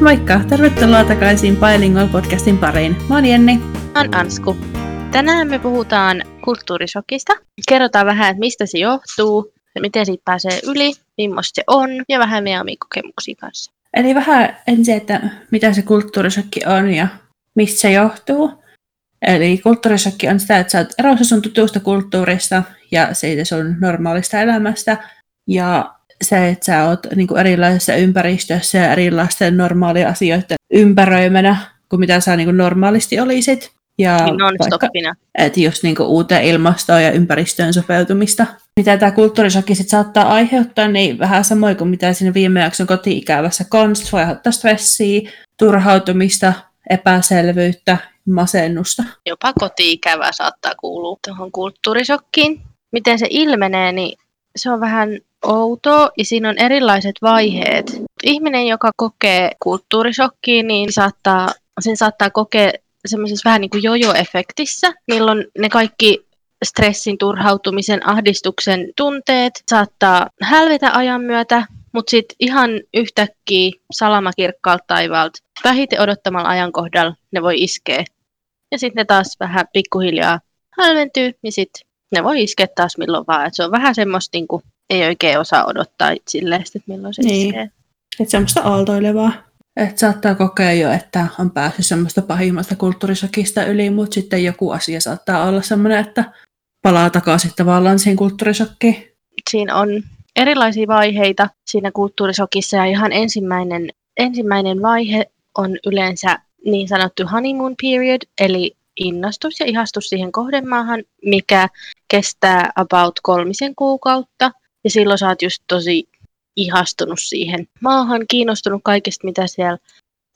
Moikka! Tervetuloa takaisin Bilingual podcastin pariin. Mä oon Jenni. Mä oon Ansku. Tänään me puhutaan kulttuurisokista. Kerrotaan vähän, että mistä se johtuu, miten siitä pääsee yli, millaista se on, ja vähän meidän omia kokemuksia kanssa. Eli vähän ensin, että mitä se kulttuurisokki on ja mistä se johtuu. Eli kulttuurisokki on sitä, että sä oot erossa sun tutusta kulttuurista ja siitä sun normaalista elämästä. Ja se, että sä oot niin kuin erilaisessa ympäristössä ja erilaisten normaalia asioiden ympäröimänä kuin mitä sä niin kuin normaalisti olisit. Ja Niin vaikka, että just niin kuin uuteen ilmastoon ja ympäristöön sopeutumista. Mitä tämä kulttuurisokki sit saattaa aiheuttaa, niin vähän samoin kuin mitä siinä viime jakson koti-ikävässä kanssa voi aiheuttaa stressiä, turhautumista, epäselvyyttä, masennusta. Jopa koti-ikävä saattaa kuulua tuohon kulttuurisokkiin. Miten se ilmenee, niin se on vähän outoa ja siinä on erilaiset vaiheet. Ihminen, joka kokee kulttuurisokkiin, niin saattaa, sen saattaa kokea semmoisessa vähän niin kuin jojo-efektissä, milloin ne kaikki stressin, turhautumisen, ahdistuksen tunteet saattaa hälvetä ajan myötä, mutta sitten ihan yhtäkkiä salamakirkkaalta taivaalta vähiten odottamalla ajankohdalla ne voi iskeä. Ja sitten ne taas vähän pikkuhiljaa hälventyy, niin sitten ne voi iskeä taas milloin vaan. Et se on vähän semmoista, niin kuin, ei oikein osaa odottaa silleen, että milloin se Niin. iskee. Että semmoista aaltoilevaa. Että saattaa kokea jo, että on päässyt semmoista pahimmasta kulttuurisokista yli, mutta sitten joku asia saattaa olla semmoinen, että palaa takaisin tavallaan siihen kulttuurisokkiin. Siinä on erilaisia vaiheita siinä kulttuurisokissa ja ihan ensimmäinen, ensimmäinen vaihe on yleensä niin sanottu honeymoon period, eli innostus ja ihastus siihen kohdemaahan, mikä kestää about kolmisen kuukautta. Ja silloin sä oot just tosi ihastunut siihen maahan, kiinnostunut kaikesta, mitä siellä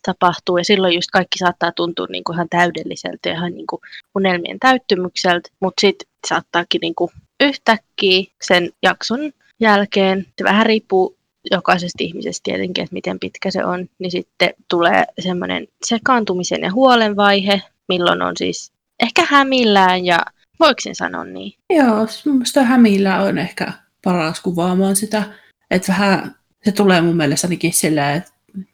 tapahtuu. Ja silloin just kaikki saattaa tuntua niin kuin ihan täydelliseltä ja ihan niin kuin unelmien täyttymykseltä. Mutta sitten saattaakin niin kuin yhtäkkiä sen jakson jälkeen, se vähän riippuu jokaisesta ihmisestä tietenkin, että miten pitkä se on, niin sitten tulee semmoinen sekaantumisen ja huolen vaihe, milloin on siis ehkä hämillään ja voiko sen sanoa niin? Joo, mun mielestä hämillä on ehkä paras kuvaamaan sitä. Että vähän se tulee mun mielestä ainakin sillä, että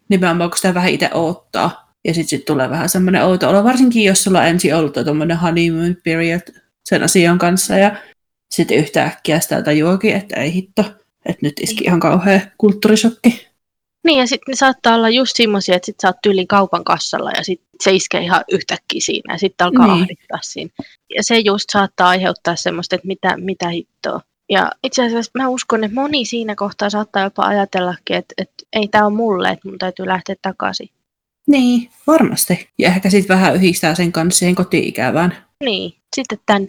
nimenomaan kun sitä vähän itse odottaa. Ja sitten sit tulee vähän semmoinen outo olo, varsinkin jos sulla on ensin ollut tuommoinen honeymoon period sen asian kanssa. Ja sitten yhtäkkiä sitä tajuakin, että ei hitto, että nyt iski ihan kauhea kulttuurisokki. Niin ja sitten ne saattaa olla just semmoisia, että sit sä oot tyyliin kaupan kassalla ja sitten se iskee ihan yhtäkkiä siinä ja sitten alkaa niin. ahdittaa siinä. Ja se just saattaa aiheuttaa semmoista, että mitä, mitä hittoa. Ja itse asiassa mä uskon, että moni siinä kohtaa saattaa jopa ajatellakin, että, että ei tämä ole mulle, että mun täytyy lähteä takaisin. Niin, varmasti. Ja ehkä sitten vähän yhdistää sen kanssa siihen koti-ikävään. Niin, sitten tämän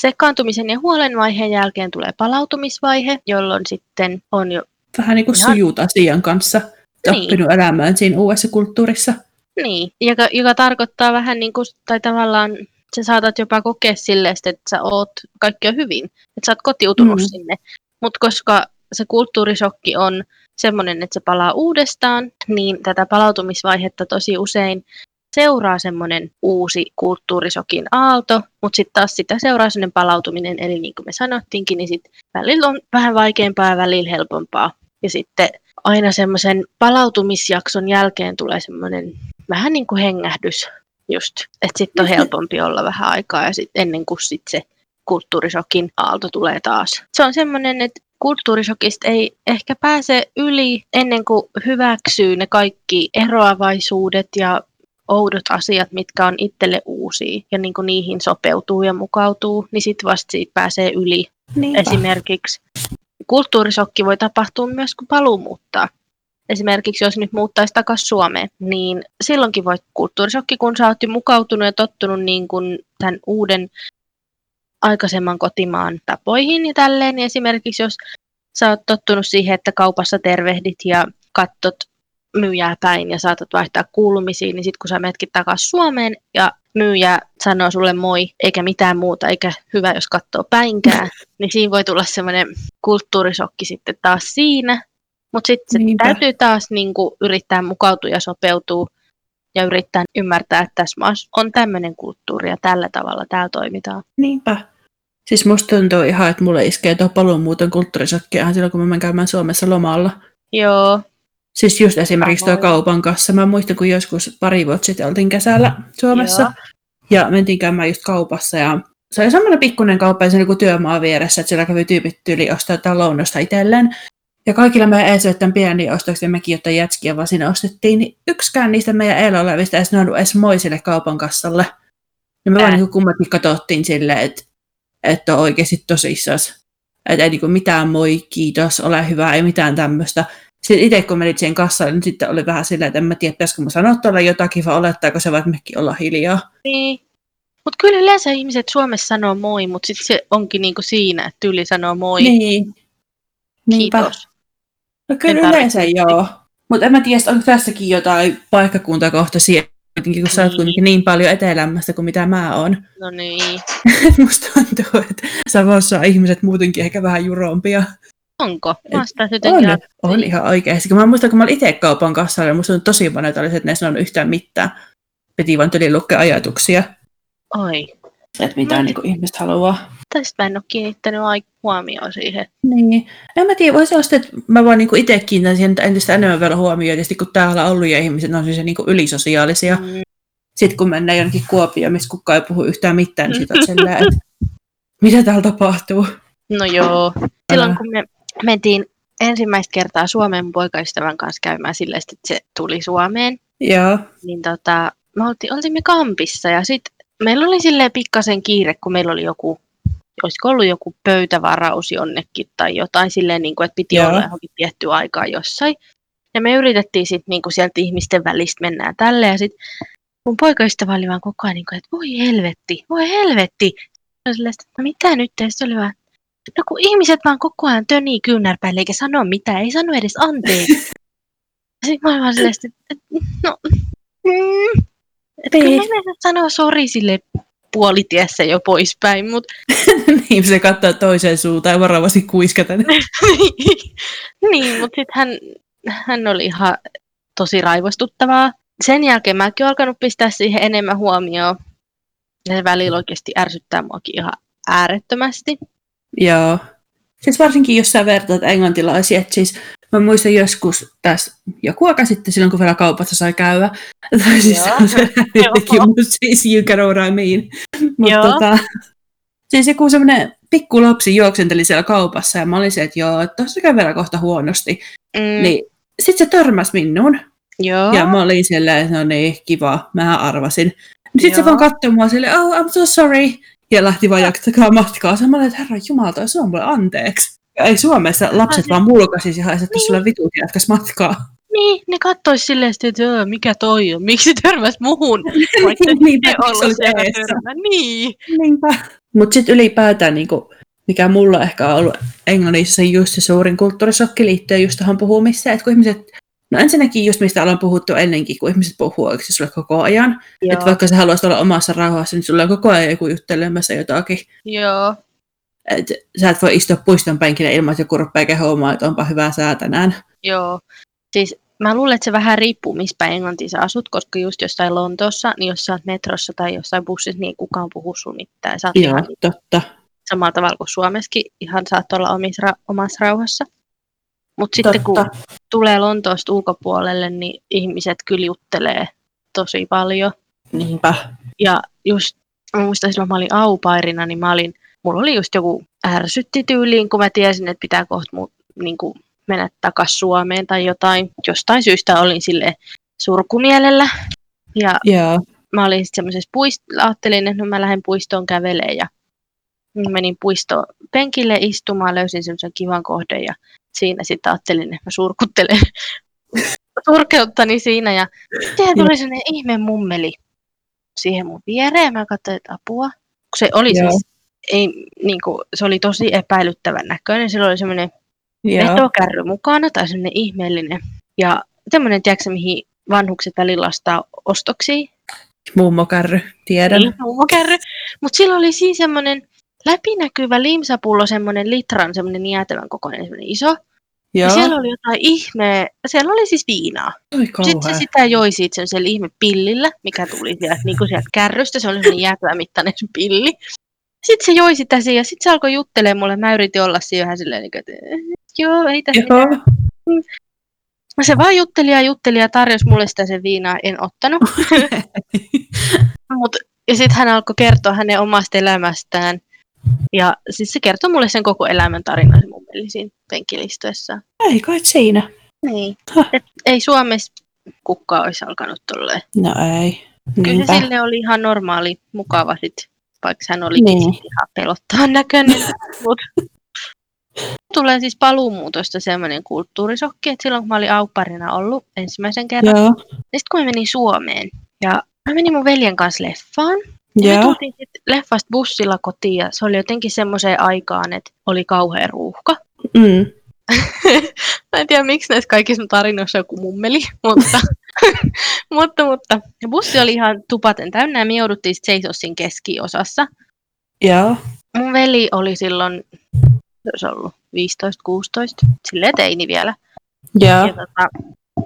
sekaantumisen ja huolen vaiheen jälkeen tulee palautumisvaihe, jolloin sitten on jo, Vähän niin kuin Ihan- sujut asian kanssa. Niin. Oppinut elämään siinä uudessa kulttuurissa. niin, joka, joka tarkoittaa vähän niin kuin, tai tavallaan sä saatat jopa kokea silleen, että sä oot, kaikki on hyvin, että sä oot kotiutunut Mm. sinne. Mutta koska se kulttuurisokki on semmoinen, että se palaa uudestaan, niin tätä palautumisvaihetta tosi usein seuraa semmoinen uusi kulttuurisokin aalto, mutta sitten taas sitä seuraa semmoinen palautuminen, eli niin kuin me sanottiinkin, niin sitten välillä on vähän vaikeampaa ja välillä helpompaa. Ja sitten aina semmoisen palautumisjakson jälkeen tulee semmoinen vähän niin kuin hengähdys just, että sitten on Mhm. helpompi olla vähän aikaa ja sit ennen kuin sit se kulttuurisokin aalto tulee taas. Se on semmoinen, että kulttuurisokista ei ehkä pääse yli ennen kuin hyväksyy ne kaikki eroavaisuudet ja oudot asiat, mitkä on itselle uusia ja niin kuin niihin sopeutuu ja mukautuu, niin sitten vasta siitä pääsee yli. Niinpä. Esimerkiksi kulttuurisokki voi tapahtua myös, kun paluu muuttaa. Esimerkiksi jos nyt muuttaisi takaisin Suomeen, niin silloinkin voi kulttuurisokki, kun sä oot jo mukautunut ja tottunut niin kuin tämän uuden aikaisemman kotimaan tapoihin ja tälleen. Niin esimerkiksi jos sä oot tottunut siihen, että kaupassa tervehdit ja katsot myyjää päin ja saatat vaihtaa kuulumisiin, niin sitten kun sä menetkin takaisin Suomeen ja myyjä sanoo sulle moi, eikä mitään muuta, eikä hyvä, jos katsoo päinkään, niin siinä voi tulla semmoinen kulttuurisokki sitten taas siinä. Mutta sitten Niinpä. täytyy taas niinku yrittää mukautua ja sopeutua ja yrittää ymmärtää, että tässä maassa on tämmöinen kulttuuri ja tällä tavalla täällä toimitaan. Niinpä. Siis musta tuntuu ihan, että mulle iskee tuo paluumuuton kulttuurisokki ihan silloin, kun mä menen käymään Suomessa lomalla. Joo, Siis just esimerkiksi tuo kaupan kanssa. Mä muistan, kun joskus pari vuotta sitten oltiin kesällä Suomessa. Joo. Ja mentiin käymään just kaupassa ja se oli semmoinen pikkuinen kauppa ja se oli kuin työmaa vieressä, että siellä kävi tyypit tyyli ostaa jotain lounasta itselleen. Ja kaikilla meidän tämän pieniä ostoksia, mekin jotain jätskiä vaan siinä ostettiin, niin yksikään niistä meidän eilen olevista edes noudu edes moisille kaupan kassalle. Ja me Ää. vaan niin kummatkin katsottiin silleen, että, että on oikeasti tosissas. Että ei niin mitään moi, kiitos, ole hyvä, ei mitään tämmöistä. Sitten itse kun menit siihen kassalle, niin sitten oli vähän silleen, että en mä tiedä, pitäisikö mä sanoa tuolla jotakin, vai olettaako se vaan, että mekin olla hiljaa. Niin. Mutta kyllä yleensä ihmiset Suomessa sanoo moi, mutta sitten se onkin niinku siinä, että tyyli sanoo moi, Niin. Niinpä. kiitos. No kyllä En yleensä tarvitse. joo. Mutta en mä tiedä, onko tässäkin jotain paikkakuntakohtaisia, jotenkin, kun sä oot Niin. kuitenkin niin paljon etelämmästä kuin mitä mä oon. No niin. Musta tuntuu, että Savossa on ihmiset muutenkin ehkä vähän jurompia. Onko? Mä On, on ihan oikeasti. Kun mä muistan, kun mä olin itse kaupan kassalla, ja musta on tosi paljon, että että ne ei sanonut yhtään mitään. Piti vaan tyli lukea ajatuksia, Oi. että mitä No. niin ihmiset haluaa. Tästä mä en ole kiinnittänyt huomioon siihen. Niin. En mä tiedä, voisi olla sitten, että mä vaan niin itse kiinnitän siihen entistä enemmän vielä huomioon, tietysti kun täällä on ollut ja ihmiset on siis niin ylisosiaalisia. Mm. Sitten kun mennään jonnekin Kuopioon, missä kukaan ei puhu yhtään mitään, niin sitten on silleen, että mitä täällä tapahtuu? No joo. Silloin kun me mentiin ensimmäistä kertaa Suomeen mun poikaystävän kanssa käymään silleen, että se tuli Suomeen, Joo, niin tota, me oltiin, oltimme kampissa ja sitten meillä oli silleen pikkasen kiire, kun meillä oli joku, olisiko ollut joku pöytävaraus jonnekin tai jotain silleen, niin kuin, että piti Joo. olla johonkin tiettyä aikaa jossain. Ja me yritettiin sitten niin kuin sieltä ihmisten välistä mennään tälle ja sitten mun poikaystävä oli vaan koko ajan niin kuin, että voi helvetti, voi helvetti. Ja silleen, että no mitä nyt, ja sitten oli vaan, no kun ihmiset vaan koko ajan tönii kyynärpäille eikä sano mitään, ei sano edes anteeksi. Sitten mä olin vaan silleen, että no, mm, että kyllä Niin. mä sanoo sori sille puolitiessä jo poispäin, mutta niin se katsoo toiseen suuntaan ja varovasti kuiskaten. niin, mutta sitten hän, hän oli ihan tosi raivostuttavaa. Sen jälkeen mäkin olen alkanut pistää siihen enemmän huomioon. Ja se välillä oikeasti ärsyttää muakin ihan äärettömästi. Joo. Siis varsinkin jos sä vertaat englantilaisia, että siis mä muistan joskus tässä joku aika sitten silloin, kun vielä kaupassa sai käydä. Tai siis se jotenkin, mutta siis you get what I mean. Mutta tota, siis joku semmoinen pikku lapsi juoksenteli siellä kaupassa ja mä olin se, että joo, että tossa käy vielä kohta huonosti. Mm, Niin sitten se törmäsi minuun joo. ja mä olin silleen, että no niin, kiva, mä arvasin. Sitten se vaan katsoi mua silleen, oh, I'm so sorry. Ja lähti vaan jatkaa matkaa. Olin, että herra jumala, toi on mulle anteeksi. Ei Suomessa lapset vaan mulkaisi ja haisi, että Niin. sulle vitut jatkas matkaa. Niin, ne kattois silleen, että "Öö, mikä toi on, miksi törmäs muhun, vaikka se ei miksi ollut siellä eessä? törmä. Niin. Niinpä. Mutta sitten ylipäätään, niinku, mikä mulla ehkä on ollut Englannissa just se suurin kulttuurisokki liittyen just tuohon puhumiseen, että kun ihmiset, no ensinnäkin just mistä ollaan puhuttu ennenkin, kun ihmiset puhuu oikeasti sulle koko ajan, että vaikka sä haluaisit olla omassa rauhassa, niin sulla on koko ajan joku juttelemassa jotakin. Joo. Et sä et voi istua puiston penkillä ilman, että joku rupeaa kehoamaan, että onpa hyvää sää tänään. Joo. Siis mä luulen, että se vähän riippuu, missä päin Englantia sä asut, koska just jossain Lontoossa, niin jos sä oot metrossa tai jossain bussissa, niin kukaan puhuu sun mitään. Sä oot Joo, ihan totta. samalla tavalla kuin Suomessakin, ihan saat olla omissa, omassa rauhassa. Mutta sitten kun tulee Lontoosta ulkopuolelle, niin ihmiset kyllä juttelee tosi paljon. Niinpä. Ja just, mä muistan silloin, mä olin aupairina, niin mä olin, mulla oli just joku ärsytti tyyliin, kun mä tiesin, että pitää kohta mu, niin kuin mennä takaisin Suomeen tai jotain. Jostain syystä olin sille surkumielellä. Ja Joo. mä olin sitten semmoisessa puist- ajattelin, että no mä lähden puistoon kävelemään ja menin puistoon penkille istumaan, löysin semmoisen kivan kohden ja siinä sitten ajattelin, että mä surkuttelen surkeuttani siinä ja siihen tuli sellainen ihme mummeli siihen mun viereen mä katsoin, että apua. Kun se oli Joo. siis, ei, niin kuin, se oli tosi epäilyttävän näköinen, sillä oli semmoinen vetokärry mukana tai semmoinen ihmeellinen. Ja semmoinen, tiedätkö mihin vanhukset välillä lastaa ostoksia, Mummokärry, tiedän. niin, mummokärry. Mutta sillä oli siinä semmoinen läpinäkyvä limsapullo, semmoinen litran, semmoinen jäätävän kokoinen, semmoinen iso. Ja Joo. siellä oli jotain ihmeä, siellä oli siis viinaa. Oi Sitten se sitä joi siitä semmoisella ihme pillillä, mikä tuli sieltä, niin kuin sieltä kärrystä, se oli semmoinen jäätävä mittainen pilli. Sitten se joi sitä siinä ja sitten se alkoi juttelemaan mulle. Mä yritin olla siinä vähän silleen, niin kuin, että eh, joo, ei tässä mitään. Joo. No se vaan jutteli ja jutteli ja tarjosi mulle sitä sen viinaa, en ottanut. Mut, ja sitten hän alkoi kertoa hänen omasta elämästään. Ja siis se kertoi mulle sen koko elämän tarinan mun mielestä siinä penkkilistuessa. Ei kai siinä. Niin. Et ei Suomessa kukaan olisi alkanut tolleen. No ei. Kyllä Niinpä. se sille oli ihan normaali, mukava sit, vaikka hän oli Niin. niin. ihan pelottavan näköinen. Tulee siis paluumuutosta semmoinen kulttuurisokki, että silloin kun mä olin aupparina ollut ensimmäisen kerran, Joo. ja sitten kun mä menin Suomeen, ja mä menin mun veljen kanssa leffaan, ja me Joo. tultiin sit leffasta bussilla kotiin, ja se oli jotenkin semmoiseen aikaan, että oli kauhea ruuhka. Mm. Mä en tiedä, miksi näissä kaikissa tarinoissa on joku mummeli, mutta, mutta, mutta bussi oli ihan tupaten täynnä ja me jouduttiin seisoa siinä keskiosassa. Joo. Mun veli oli silloin, se ollut 15-16, silleen teini vielä. Joo. Ja tota,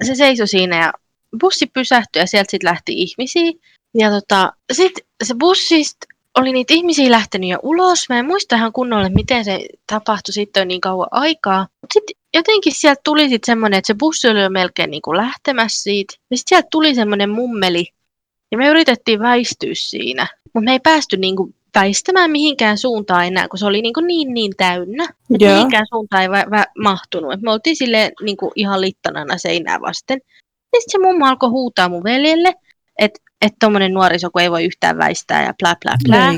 se seisoi siinä ja bussi pysähtyi ja sieltä sitten lähti ihmisiä. Ja tota, sitten se bussista oli niitä ihmisiä lähtenyt jo ulos. Mä en muista ihan kunnolla, miten se tapahtui sitten niin kauan aikaa. Mutta sitten jotenkin sieltä tuli sitten semmoinen, että se bussi oli jo melkein niin kuin lähtemässä siitä. Ja sitten sieltä tuli semmoinen mummeli. Ja me yritettiin väistyä siinä. Mutta me ei päästy niin kuin väistämään mihinkään suuntaan enää, kun se oli niin, kuin niin, niin täynnä. Joo. mihinkään suuntaan ei vä- vä- mahtunut. Et me oltiin silleen niin kuin ihan littanana seinää vasten. Ja sitten se mummo alkoi huutaa mun veljelle, että että tommonen nuoriso, kun ei voi yhtään väistää ja plää plää plää.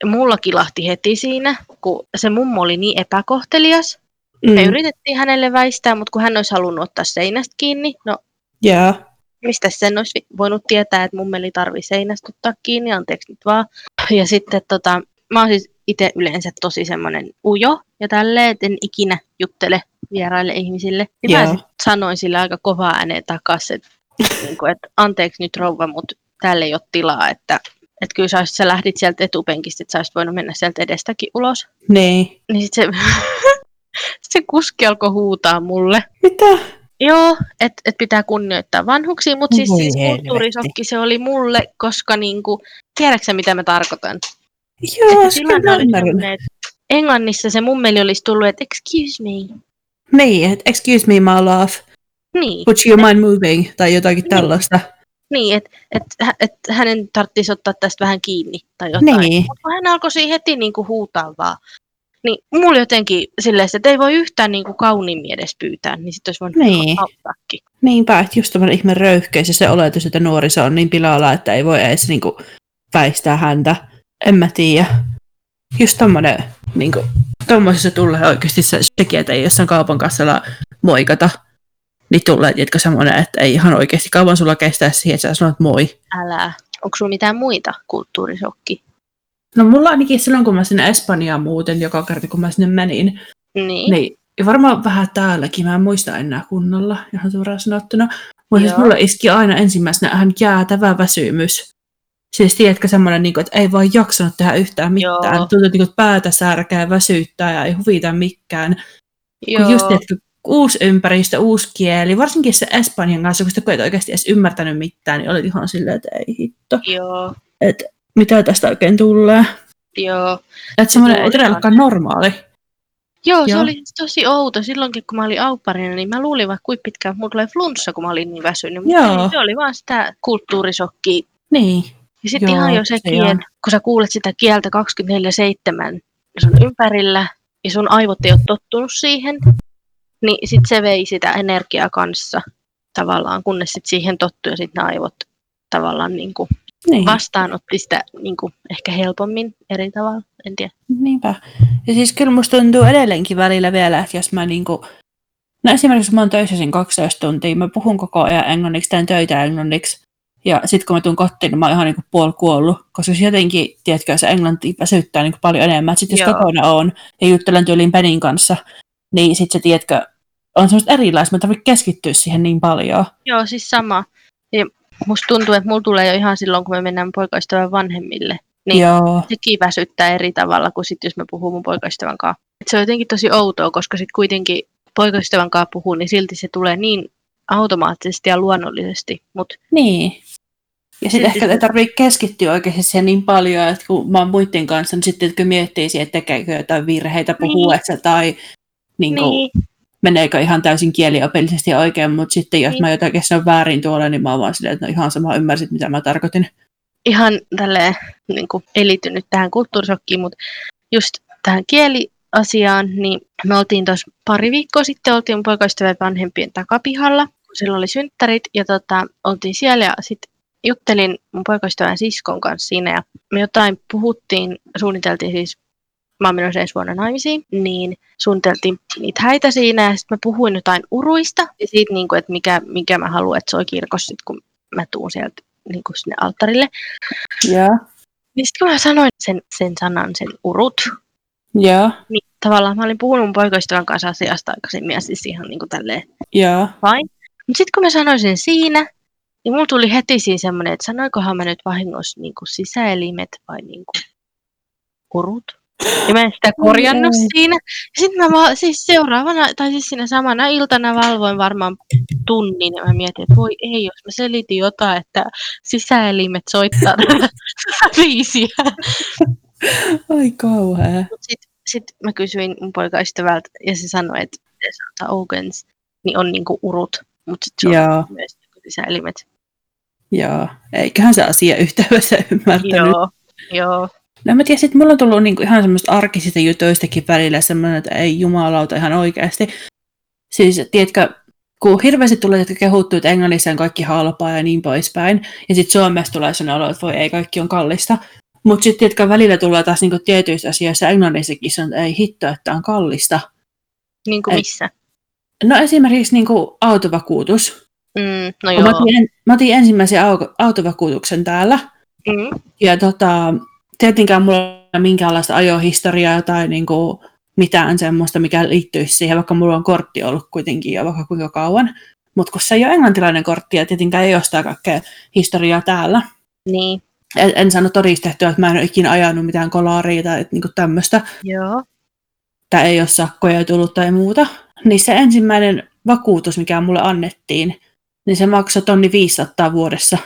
Ja Mulla kilahti heti siinä, kun se mummo oli niin epäkohtelias. Me Mm. yritettiin hänelle väistää, mutta kun hän olisi halunnut ottaa seinästä kiinni, no Joo. mistä sen olisi voinut tietää, että mummeli tarvii seinästä ottaa kiinni, anteeksi nyt vaan. Ja sitten tota, mä oon siis itse yleensä tosi semmoinen ujo ja tälleen, että en ikinä juttele vieraille ihmisille. Ja mä Joo. sit sanoin sille aika kovaa ääneen takaisin, että, niin kuin, että anteeksi nyt rouva, mutta täällä ei ole tilaa, että että kyllä sä, sä lähdit sieltä etupenkistä, että sä olisit voinut mennä sieltä edestäkin ulos. Niin. Niin sit se, se kuski alkoi huutaa mulle. Mitä? Joo, että et pitää kunnioittaa vanhuksia, mutta siis, siis kulttuurisokki se oli mulle, koska niinku, tiedätkö mitä mä tarkoitan? Joo, että Englannissa se mummeli olisi tullut, että excuse me. Niin, että excuse me my love, Niin, would you mind moving, tai jotakin tällaista. niin että et, et hänen tarvitsisi ottaa tästä vähän kiinni tai jotain. Niin. Mutta hän alkoi heti niinku huutaa vaan, niin mulla jotenkin silleen, että ei voi yhtään niinku kauniimmin edes pyytää, niin sitten olisi voinut Niin. auttaakin. Niinpä, että just tämmöinen ihme röyhkeys ja se oletus, että nuoriso on niin pilalla, että ei voi edes niinku väistää häntä. En mä tiedä. Just tommonen, niinku, tommosessa tulee oikeasti se, sekin, että ei jossain kaupan kassalla moikata. Niin tulee, tiedätkö, semmoinen, että ei ihan oikeasti kauan sulla kestää siihen, että sä sanot moi. Älä. Onko sulla mitään muita kulttuurisokki? No mulla ainakin silloin, kun mä sinne Espanjaan muuten, joka kerta kun mä sinne menin, Niin. Niin, ja varmaan vähän täälläkin, mä en muista enää kunnolla, ihan suoraan sanottuna. Mutta siis Joo. mulle iski aina ensimmäisenä ihan jäätävä väsymys. Siis tiedätkö semmoinen, niin että ei vaan jaksanut tehdä yhtään mitään. Joo. Tuntuu, että niin päätä särkää, väsyttää ja ei huvita mikään. Joo. Kun just tiedätkö, uusi ympäristö, uusi kieli, varsinkin se Espanjan kanssa, kun sitä et oikeasti edes ymmärtänyt mitään, niin olit ihan silleen, että ei hitto, Joo. että mitä tästä oikein tulee. Joo. Että semmoinen ei todellakaan normaali. Joo, se Joo. oli siis tosi outo. Silloinkin, kun mä olin aupparina, niin mä luulin vaikka kuinka pitkään, että mulla tulee flunssa, kun mä olin niin väsynyt. Mutta Joo. ei, se oli vaan sitä kulttuurisokkia. Niin, Ja sitten ihan jo se sekin, että kun sä kuulet sitä kieltä 24-7 sun ympärillä, ja sun aivot ei ole tottunut siihen, niin sitten se vei sitä energiaa kanssa tavallaan, kunnes sitten siihen tottui ja sitten ne aivot tavallaan niin kuin niin. vastaanotti sitä niin kuin ehkä helpommin eri tavalla, en tiedä. Niinpä. Ja siis kyllä musta tuntuu edelleenkin välillä vielä, että jos mä niinku... No esimerkiksi mä oon töissä sen 12 tuntia, mä puhun koko ajan englanniksi, teen töitä englanniksi. Ja sitten kun mä tuun kotiin, niin mä oon ihan niinku puoli kuollut. Koska se jotenkin, tiedätkö, se englanti väsyttää niinku paljon enemmän. Sitten jos Joo. kotona on ja juttelen tyyliin Penin kanssa, niin sitten se, tiedätkö, on semmoista erilaista. Mä tarvitsen keskittyä siihen niin paljon. Joo, siis sama. Ja musta tuntuu, että mulla tulee jo ihan silloin, kun me mennään poikaystävän vanhemmille. Niin. Joo. Sekin väsyttää eri tavalla kuin sit, jos mä puhun mun poikaystävän kanssa. Et se on jotenkin tosi outoa, koska sitten kuitenkin poikaystävän kanssa puhuu, niin silti se tulee niin automaattisesti ja luonnollisesti. Mutta Niin. Ja sitten ehkä ei tarvitse keskittyä oikeasti siihen niin paljon, että kun mä oon muiden kanssa, niin sitten kun miettii siihen, että tekeekö jotain virheitä puhuessa tai niin kuin, niin, meneekö ihan täysin kieliopillisesti oikein, mutta sitten jos Niin. mä jotakin sanon väärin tuolla, niin mä oon vaan silleen, että no ihan sama ymmärsit, mitä mä tarkoitin. ihan tälleen niin kuin, ei liittynyt tähän kulttuurisokkiin, mutta just tähän kieliasiaan, niin me oltiin tuossa pari viikkoa sitten, oltiin mun poikaystävän vanhempien takapihalla, kun silloin oli synttärit, ja tota, oltiin siellä ja sitten juttelin mun poikaystävän siskon kanssa siinä, ja me jotain puhuttiin, suunniteltiin siis, mä oon menossa ensi vuonna naimisiin, niin suunniteltiin niitä häitä siinä, ja sitten mä puhuin jotain uruista, ja siitä, niin kuin, että mikä, mikä mä haluan, että soi kirkossa, sit, kun mä tuun sieltä niin kuin sinne alttarille. Joo. Niin sitten kun mä sanoin sen, sen sanan, sen urut, Joo. niin tavallaan mä olin puhunut mun poikaystävän kanssa asiasta aikaisemmin ja siis ihan niin kuin tälleen Joo. fine. Mutta sitten kun mä sanoin sen siinä, niin mulla tuli heti siinä semmoinen, että sanoikohan mä nyt vahingossa niin kuin sisäelimet vai niin kuin urut. Ja mä en sitä korjannut ei. siinä. Sitten mä vaan, siis seuraavana, tai siis siinä samana iltana valvoin varmaan tunnin ja mä mietin, että voi ei, jos mä selitin jotain, että sisäelimet soittaa tätä biisiä. Ai kauhea. Mut sit, mä kysyin mun poikaystävältä ja se sanoi, että miten sanotaan organs, niin on niinku urut, mutta sit se on myös niinku sisäelimet. Joo. Eiköhän se asia yhteydessä ymmärtänyt. Joo, joo. No mä tiedän, että mulla on tullut niinku ihan semmoista arkisista jutuistakin välillä semmoinen, että ei jumalauta ihan oikeasti. Siis tiedätkö, kun hirveästi tulee, että kehuttuu, että Englannissa on kaikki halpaa ja niin poispäin, ja sitten Suomessa tulee sellainen olo, että voi ei, kaikki on kallista. Mutta sitten tiedätkö, välillä tulee taas niinku tietyissä asioissa Englannissakin se on, että ei hitto, että on kallista. Niin kuin missä? No esimerkiksi niinku autovakuutus. Mm, no Kun Mä joo. otin, mä otin ensimmäisen au- autovakuutuksen täällä, Mm, Ja tota, tietenkään mulla ei ole minkäänlaista ajohistoriaa tai niinku mitään semmoista, mikä liittyisi siihen, vaikka mulla on kortti ollut kuitenkin jo vaikka kuinka kauan. Mutta kun se ei ole englantilainen kortti ja tietenkään ei ole sitä kaikkea historiaa täällä. niin, En, en saanut todistettua, että mä en ole ikinä ajanut mitään kolaria tai niinku tämmöistä. joo. Tai ei ole sakkoja tullut tai muuta. Niin se ensimmäinen vakuutus, mikä mulle annettiin, niin se maksoi tonni 500 vuodessa.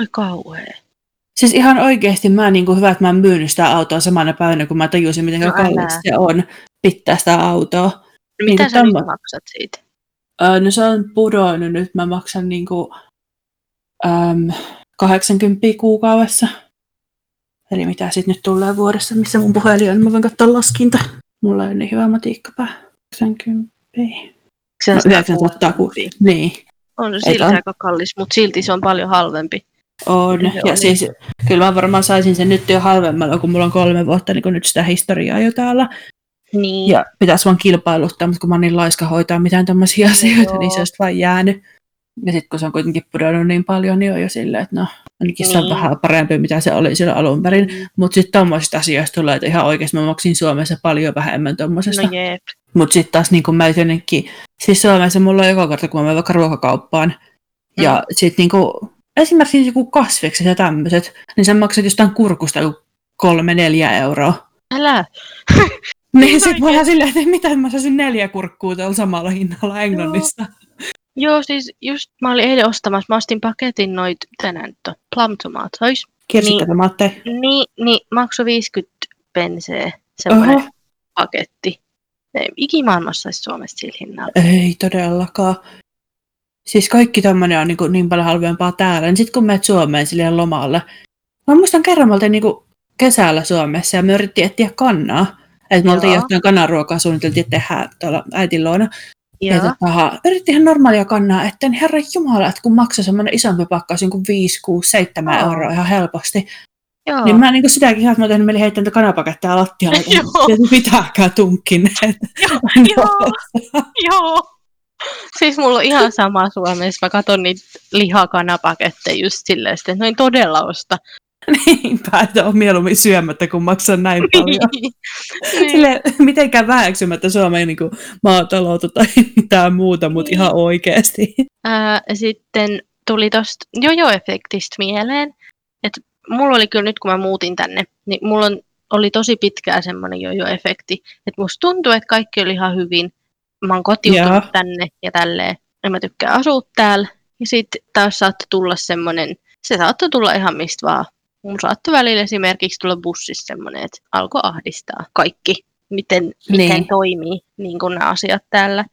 Oi kauhea. Siis ihan oikeasti mä niin kuin hyvä, että mä en myynyt sitä autoa samana päivänä, kun mä tajusin, miten No no, kallista se on pitää sitä autoa. No, Niin mitä kuin sä nyt tommo- maksat siitä? Öö, no se on pudonnut nyt, mä maksan niin kuin, äm, 80 kuukaudessa. Eli mitä sitten nyt tulee vuodessa, missä mun puhelin on, mä voin katsoa laskinta. Mulla ei niin hyvä matiikkapää. 80. No, 900 ku- Niin, On se silti aika kallis, mutta silti se on paljon halvempi. On. Ja on siis kyllä mä varmaan saisin sen nyt jo halvemmalla, kun mulla on kolme vuotta niin kun nyt sitä historiaa jo täällä. Niin. Ja pitäisi vaan kilpailuttaa, mutta kun mä oon niin laiska hoitaa mitään tämmöisiä asioita, Joo. niin se olisi vaan jäänyt. Ja sitten kun se on kuitenkin pudonnut niin paljon, niin on jo silleen, että no, ainakin se on Niin. vähän parempi, mitä se oli silloin alun perin. Mm. Mutta sitten tommosista asioista tulee, että ihan oikeasti mä maksin Suomessa paljon vähemmän tommosesta. No. Mutta sitten taas niin kun mä jonnekin, siis Suomessa mulla on joka kerta, kun mä menen vaikka ruokakauppaan. Ja Mm. sitten niin esimerkiksi joku kasvikset ja tämmöiset, niin sä maksat jostain kurkusta joku kolme, neljä euroa. Älä. Niin sit mä oon silleen, että mitä mä saisin neljä kurkkuu tuolla samalla hinnalla Englannissa. Joo, siis just mä olin eilen ostamassa, mä ostin paketin noit, mitä nää nyt on, plum tomatoes. Kirsikkatomaattei. Niin, niin maksoi 50 penseä semmoinen Oho, paketti. Ei ikimaailmassa saisi Suomesta sillä hinnalla. ei todellakaan. Siis kaikki tämmöinen on niin, kuin niin paljon halvempaa täällä. Niin sitten kun menet Suomeen silleen lomalle. Mä muistan kerran, mä oltiin niin kuin kesällä Suomessa ja me yritettiin etsiä kannaa. Että me oltiin Joo. jostain kanaruokaa suunniteltiin tehdä tuolla äitin luona. Ja Joo. tota, yritti ihan normaalia kannaa, että niin herra jumala, että kun maksoi semmoinen isompi pakkaus, niin kuin 5, 6, 7 Joo. euroa ihan helposti. Joo. Niin mä niin sitäkin ihan, että mä tein mieli heittää niitä kanapaketteja lattialle, Joo. että pitääkään tunkin. Joo. Joo. Siis mulla on ihan sama Suomessa. Mä katson niitä lihakanapaketteja just silleen, että noin todella osta. Niinpä, että on mieluummin syömättä, kun maksan näin paljon. Niin. Sille mitenkään väheksymättä Suomen niin maataloutta tai mitään muuta, mutta Niin. ihan oikeasti. Ää, sitten tuli tosta jojo-efektistä mieleen, että mulla oli kyllä nyt, kun mä muutin tänne, niin mulla on, oli tosi pitkään semmoinen jojo-efekti, että musta tuntuu, että kaikki oli ihan hyvin. Mä oon kotiutunut Joo. tänne ja tälleen, ja mä tykkään asua täällä. Ja sitten taas saattoi tulla semmoinen, se saattoi tulla ihan mistä vaan. Mun saattoi välillä esimerkiksi tulla bussissa semmoinen, että alkoi ahdistaa kaikki, miten, miten Niin. toimii niin kuin nämä asiat täällä.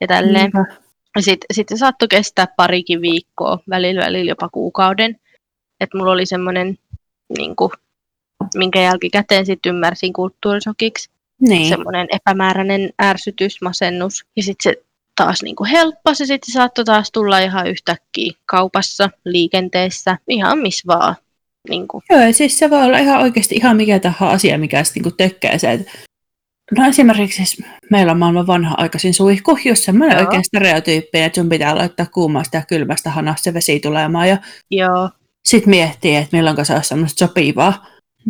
ja tälleen. Niinpä. Sitten sit se saattoi kestää parikin viikkoa, välillä, välillä jopa kuukauden. Että mulla oli semmoinen, niin kuin, minkä jälkikäteen sitten ymmärsin kulttuurisokiksi, Niin. semmoinen epämääräinen ärsytys, masennus. Ja sitten se taas niin kuin helppasi ja sitten se saattoi taas tulla ihan yhtäkkiä kaupassa, liikenteessä, ihan missä vaan. Niin kuin. Joo, ja siis se voi olla ihan oikeasti ihan mikä tahansa asia, mikä sitten niinku tekee se, että No esimerkiksi siis meillä on maailman vanha-aikaisin suihku, just semmoinen Joo. oikein stereotyyppi, että sun pitää laittaa kuumasta ja kylmästä hanasta se vesi tulemaan ja Joo, sitten miettii, että milloin se olisi semmoista sopivaa.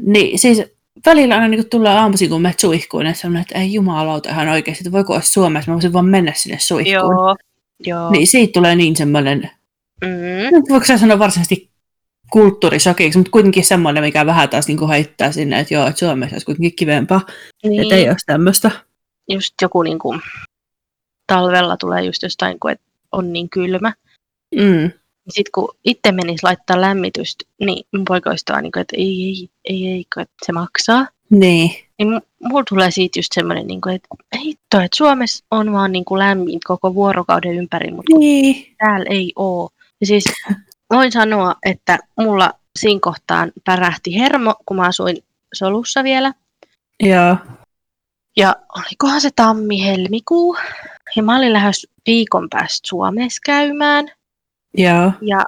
Niin siis välillä aina niin tulee aamuisin, kun menet suihkuun, että semmoinen, että ei jumalauta ihan oikeasti, että voiko olla Suomessa, mä voisin vaan mennä sinne suihkuun. joo, joo. Niin siitä tulee niin semmoinen, Mm, voiko sä sanoa varsinaisesti kulttuurisokiksi, mutta kuitenkin semmoinen, mikä vähän taas niin heittää sinne, että joo, että Suomessa olisi kuitenkin kivempaa, niin. että ei olisi tämmöistä. just joku niin kuin, talvella tulee just jostain, kun on niin kylmä. Mm. Sitten kun itse menisi laittaa lämmitystä, niin mun poika olisi niin kuin, että ei, ei, ei, ei, kun että se maksaa. Niin, Niin mu- mulla tulee siitä just semmoinen, niin kuin, että hitto, että Suomessa on vaan niin kuin lämmin koko vuorokauden ympäri, mutta niin, täällä ei oo. Ja siis voin sanoa, että mulla siinä kohtaan pärähti hermo, kun mä asuin solussa vielä. joo, Ja olikohan se tammi-helmikuu. Ja mä olin lähes viikon päästä Suomessa käymään. Joo, Ja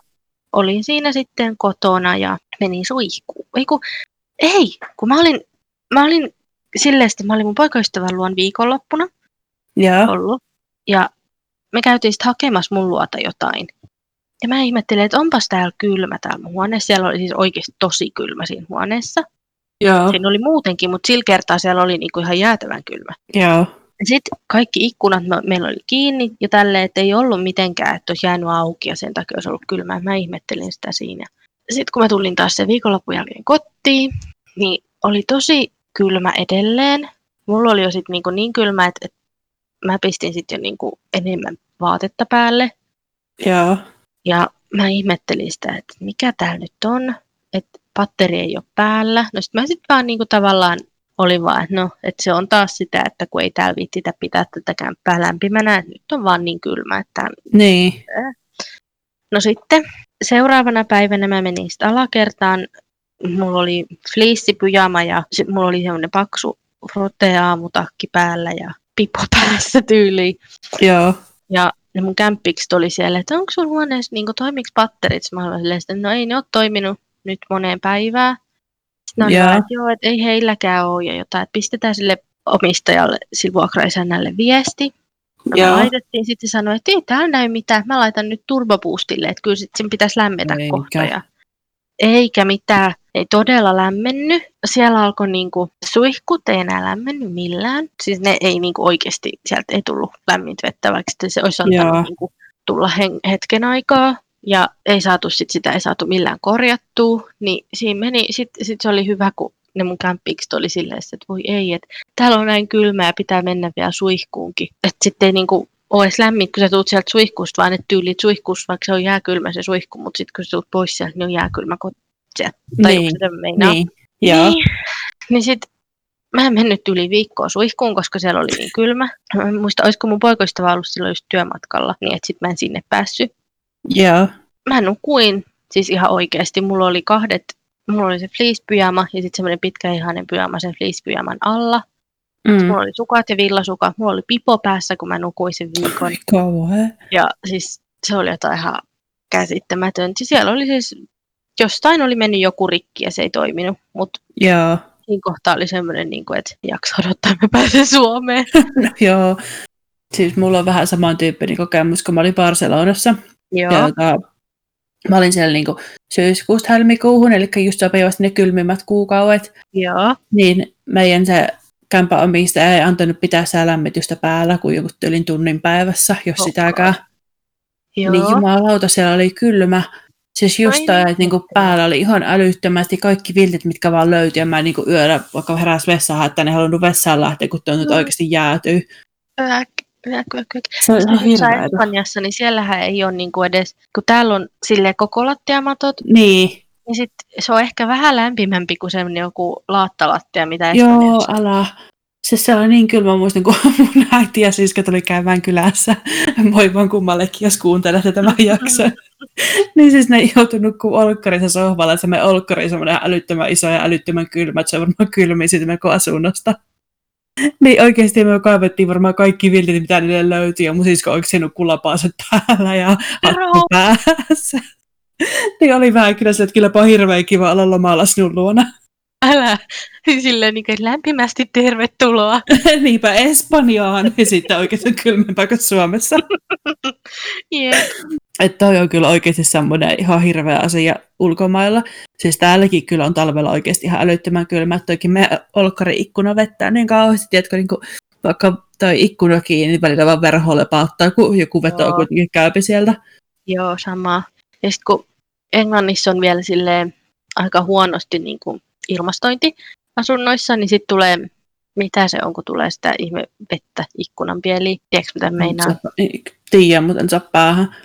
olin siinä sitten kotona ja menin suihkuun. Ei, kun, ei kun mä olin, mä olin silleen, että mä olin mun poikaystävän luon viikonloppuna joo, ollut. Ja me käytiin sitten hakemassa mun luota jotain. Ja mä ihmettelin, että onpas täällä kylmä täällä mun huoneessa. Siellä oli siis oikeasti tosi kylmä siinä huoneessa. joo, Siinä oli muutenkin, mutta sillä kertaa siellä oli niinku ihan jäätävän kylmä. joo, Sitten kaikki ikkunat me, meillä oli kiinni ja tälleen, että ei ollut mitenkään, että olisi jäänyt auki ja sen takia olisi ollut kylmää. Mä ihmettelin sitä siinä. Sitten kun mä tulin taas sen viikonlopun jälkeen kotiin, niin oli tosi kylmä edelleen. Mulla oli jo sit niinku niin kylmä, että, että mä pistin sitten jo niinku enemmän vaatetta päälle. joo, Ja mä ihmettelin sitä, että mikä täällä nyt on, että patteri ei ole päällä. No sitten mä sitten vaan niinku tavallaan oli vaan, että no, että se on taas sitä, että kun ei täällä viittitä pitää tätä kämppää lämpimänä, että nyt on vaan niin kylmä, että niin, No sitten seuraavana päivänä mä menin sitten alakertaan. Mulla oli fleecipyjama ja sit mulla oli semmoinen paksu roteaamutakki päällä ja pipo päässä tyyliin. joo, Ja ne mun kämppikset oli siellä, että onko sun huoneessa niin toimiks patterit? Mä olin silleen, että no ei ne ole toiminut nyt moneen päivään. Sitten Joo. vaan, että joo, että ei heilläkään ole ja jotain, että pistetään sille omistajalle, sille vuokraisännälle viesti. No Joo. me laitettiin sitten sanoi, että ei täällä näy mitään, mä laitan nyt turboboostille, että kyllä sit sen pitäisi lämmetä Eikä. kohta. Ja eikä mitään, ei todella lämmennyt. Siellä alkoi niinku, suihkut ei enää lämmennyt millään. Siis ne ei niinku oikeasti, sieltä ei tullut lämmintä vettä, vaikka sitten se olisi Joo. antanut niinku, tulla hen- hetken aikaa. Ja ei saatu sit sitä, ei saatu millään korjattua. Niin siinä meni, sitten sit se oli hyvä, kun ne mun kämppikset oli silleen, että voi ei, että täällä on näin kylmää ja pitää mennä vielä suihkuunkin. Että sitten ei niinku ole edes lämmin, kun sä tuut sieltä suihkusta, vaan että tyylit suihkussa, vaikka se on jääkylmä se suihku, mutta sitten kun sä tuut pois sieltä, niin on jääkylmä koti. Tai niin, meinaa. niin, joo, Niin, niin sitten mä en mennyt yli viikkoa suihkuun, koska siellä oli niin kylmä. Mä en muista, olisiko mun poikaystävä ollut silloin just työmatkalla, niin että sitten mä en sinne päässyt. Joo, Mä nukuin siis ihan oikeasti. Mulla oli kahdet, mulla oli se fleece-pyjama ja sitten semmoinen pitkäihainen pyjama sen fleece-pyjaman alla. mm. Mulla oli sukat ja villasukat. Mulla oli pipo päässä, kun mä nukuin sen viikon. kauhea, Ja siis se oli jotain ihan käsittämätöntä. Siellä oli siis, jostain oli mennyt joku rikki ja se ei toiminut. Mutta joo, siinä kohtaa oli semmoinen, niin kuin, että jaksa odottaa, että mä pääsen Suomeen. no, joo. Siis mulla on vähän samantyyppinen kokemus, kun mä olin Barcelonassa. Joo, Ja, tota, mä olin siellä niinku syyskuusta helmikuuhun, eli just sopivasti ne kylmimmät kuukaudet. joo, Niin meidän se kämpän omistaja ei antanut pitää sää lämmitystä päällä kuin joku tyylin tunnin päivässä, jos Okei. sitäkään. joo. Niin jumalauta, siellä oli kylmä. Siis just Ai toi, niin, että niinku päällä oli ihan älyttömästi kaikki viltit, mitkä vaan löytyi. Ja mä niinku yöllä, vaikka heräs vessaan, että ne halunnut vessaan lähteä, kun tuntui, että Mm. oikeasti jäätyy. Äk, Se on ihan. Espanjassa, niin siellähän ei ole niin kuin edes, kun täällä on sille koko lattiamatot, Niin, niin sit se on ehkä vähän lämpimämpi kuin semmoinen joku laattalattia, mitä joo, älä. Siis se oli niin kylmä, muistin, kun mun äiti ja sisko tuli käymään kylässä. Moi vaan kummallekin, jos kuuntelette tämän jakson. niin siis ne joutui nukkuu olkkarissa sohvalla, että se meidän olkkari semmoinen älyttömän iso ja älyttömän kylmä, että se varmaan kylmi siitä meidän asunnosta. niin oikeasti me kaivettiin varmaan kaikki viltit, mitä niille löytyi, ja mun sisko oikeasti nukkuu lapaaset päällä ja hattu päässä. niin oli vähän kyllä se, että kyllä hirveän kiva olla lomalla sinun luona. Älä, silleen niin lämpimästi tervetuloa. Niinpä Espanjaan ja sitten oikeasti kylmempää kuin Suomessa. yeah. Että toi on kyllä oikeasti semmoinen ihan hirveä asia ulkomailla. Siis täälläkin kyllä on talvella oikeasti ihan älyttömän kylmä. Toikin meidän olkkari-ikkuna vettää niin kauheasti, tiedätkö, niin kuin vaikka toi ikkuna kiinni, niin välillä vaan verho lepauttaa, kun joku vetoo kuitenkin käypi sieltä. Joo, sama. Ja sitten kun Englannissa on vielä silleen aika huonosti niin kuin ilmastointi asunnoissa, niin sitten tulee, mitä se on, kun tulee sitä ihme vettä ikkunan pieliin. Tiedätkö, mitä meinaa? Tiedän, mutta en saa päähän.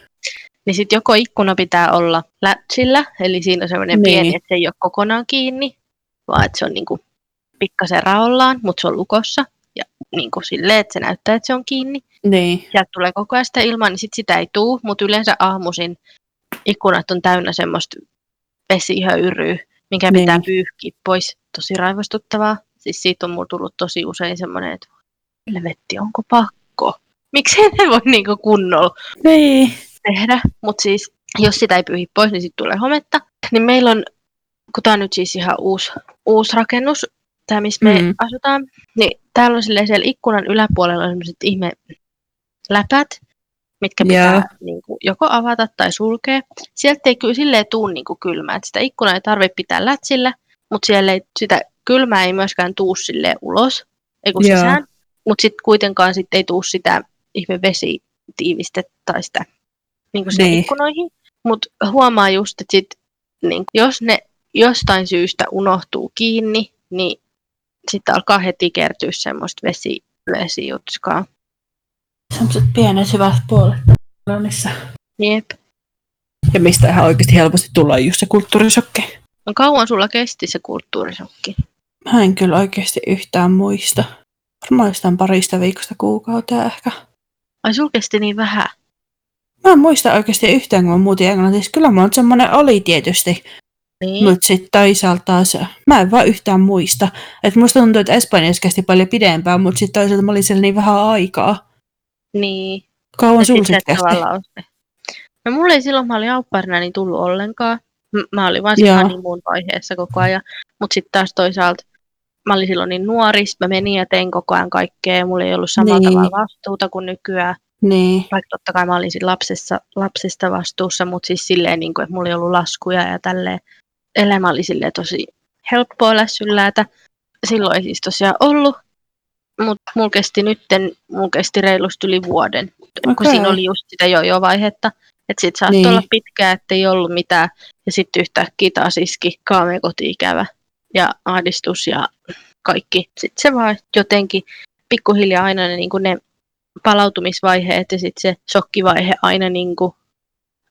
Niin sitten joko ikkuna pitää olla lätsillä, eli siinä on semmoinen niin. pieni, että se ei ole kokonaan kiinni, vaan että se on niinku pikkasen raollaan, mutta se on lukossa. Ja niin kuin silleen, että se näyttää, että se on kiinni. Niin. Sieltä tulee koko ajan sitä ilmaa, niin sit sitä ei tuu, mutta yleensä aamuisin ikkunat on täynnä semmoista vesihöyryä, mikä niin. pitää pyyhkiä pois. Tosi raivostuttavaa. Siis siitä on mulla tullut tosi usein semmoinen, että helvetti, onko pakko? Miksi ne voi niinku kunnolla niin. Tehdä? Mutta siis, jos sitä ei pyyhi pois, niin sitten tulee hometta. Niin meillä on, kun tämä on nyt siis ihan uusi, uusi rakennus, tämä missä me mm. asutaan, niin täällä on siellä ikkunan yläpuolella sellaiset ihme läpät, mitkä pitää yeah. niin kuin, joko avata tai sulkea. Sieltä ei kyllä silleen tuu niin kuin kylmää, että sitä ikkunaa ei tarvitse pitää lätsillä, mutta siellä ei, sitä kylmää ei myöskään tuu silleen ulos, ei kun yeah. sisään, mutta sitten kuitenkaan sit ei tuu sitä ihme vesitiivistettä tai sitä niin kuin niin. ikkunoihin. Mutta huomaa just, että sit, niin, jos ne jostain syystä unohtuu kiinni, niin sitten alkaa heti kertyä semmoista vesi, vesijutskaa. Sellaiset pienet hyvät puolet. Jep. Ja mistä ihan oikeasti helposti tulee just se kulttuurisokki. No kauan sulla kesti se kulttuurisokki? Mä en kyllä oikeasti yhtään muista. Varmaan jostain parista viikosta kuukautta ehkä. Ai sul kesti niin vähän? Mä en muista oikeasti yhtään, kun mä muutin Englannissa. Kyllä mä semmonen oli tietysti. Niin. Mutta sitten toisaalta taas, mä en vaan yhtään muista. Että musta tuntuu, että Espanjassa kesti paljon pidempään, mutta sitten toisaalta mä olin siellä niin vähän aikaa. Niin. Kauan sulla sitten kesti? No mulla ei silloin, mä olin aupparina, niin tullut ollenkaan. Mä olin vaan siinä honeymoon vaiheessa koko ajan. Mutta sitten taas toisaalta, mä olin silloin niin nuori, mä menin ja tein koko ajan kaikkea. Mulla ei ollut samalla niin. tavalla vastuuta kuin nykyään. Niin. Vaikka totta kai mä olin lapsessa, lapsesta vastuussa, mutta siis silleen, niin kuin, että mulla ei ollut laskuja ja tälleen. Elämä oli silleen tosi helppoa lässyllä, että silloin ei siis tosiaan ollut mutta mulla kesti nytten, mulla kesti reilusti yli vuoden, okay. kun siinä oli just sitä jo-jo-vaihetta. Että sit saattoi niin. olla pitkään, että ei ollut mitään, ja sitten yhtäkkiä taas iski koti-ikävä ja ahdistus ja kaikki. Sitten se vaan jotenkin pikkuhiljaa aina ne, niin ne palautumisvaiheet ja sitten se shokkivaihe aina niin kuin,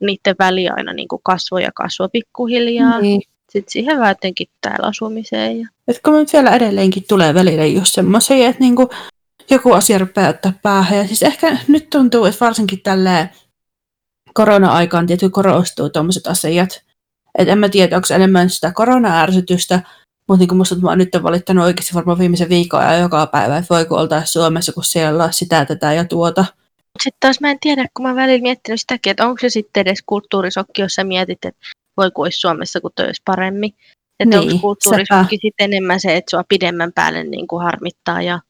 niiden väli aina niin kuin kasvoi ja kasvoi pikkuhiljaa. Niin sitten siihen vaan jotenkin täällä asumiseen. Ja... Et kun nyt vielä edelleenkin tulee välillä just semmoisia, että niinku joku asia rupeaa ottaa päähän. Ja siis ehkä nyt tuntuu, että varsinkin tällä korona-aikaan tietysti korostuu tuommoiset asiat. Että en mä tiedä, onko enemmän sitä korona-ärsytystä, mutta niin musta mä oon nyt valittanut oikeasti varmaan viimeisen viikon ja joka päivä, että voiko oltaa Suomessa, kun siellä on sitä, tätä ja tuota. Sitten taas mä en tiedä, kun mä välillä miettinyt sitäkin, että onko se sitten edes kulttuurisokki, jos sä mietit, että voi kuin olisi Suomessa, kun olisi paremmin. Että niin, onko kulttuurisokki sitten enemmän se, että sua pidemmän päälle niin kuin harmittaa ja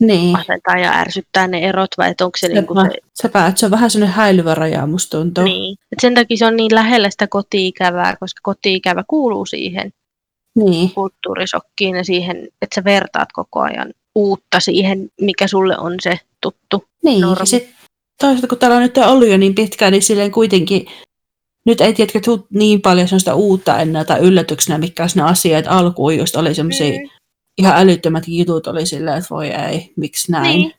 niin. asentaa ja ärsyttää ne erot, vai että onko se sepä, niin kuin se... Sepä, että se on vähän sellainen häilyvä raja, musta tuntuu. Niin. Et sen takia se on niin lähellä sitä koti-ikävää, koska koti-ikävä kuuluu siihen niin. kulttuurisokkiin ja siihen, että sä vertaat koko ajan uutta siihen, mikä sulle on se tuttu Niin, normi. sitten toisaalta kun täällä on nyt ollut jo niin pitkään, niin silleen kuitenkin nyt ei tiedätkö tuu niin paljon sellaista uutta enää tai yllätyksenä, mikä ne asiat alkuun just oli semmoisia mm. ihan älyttömät jutut oli silleen, että voi ei, miksi näin. Niin.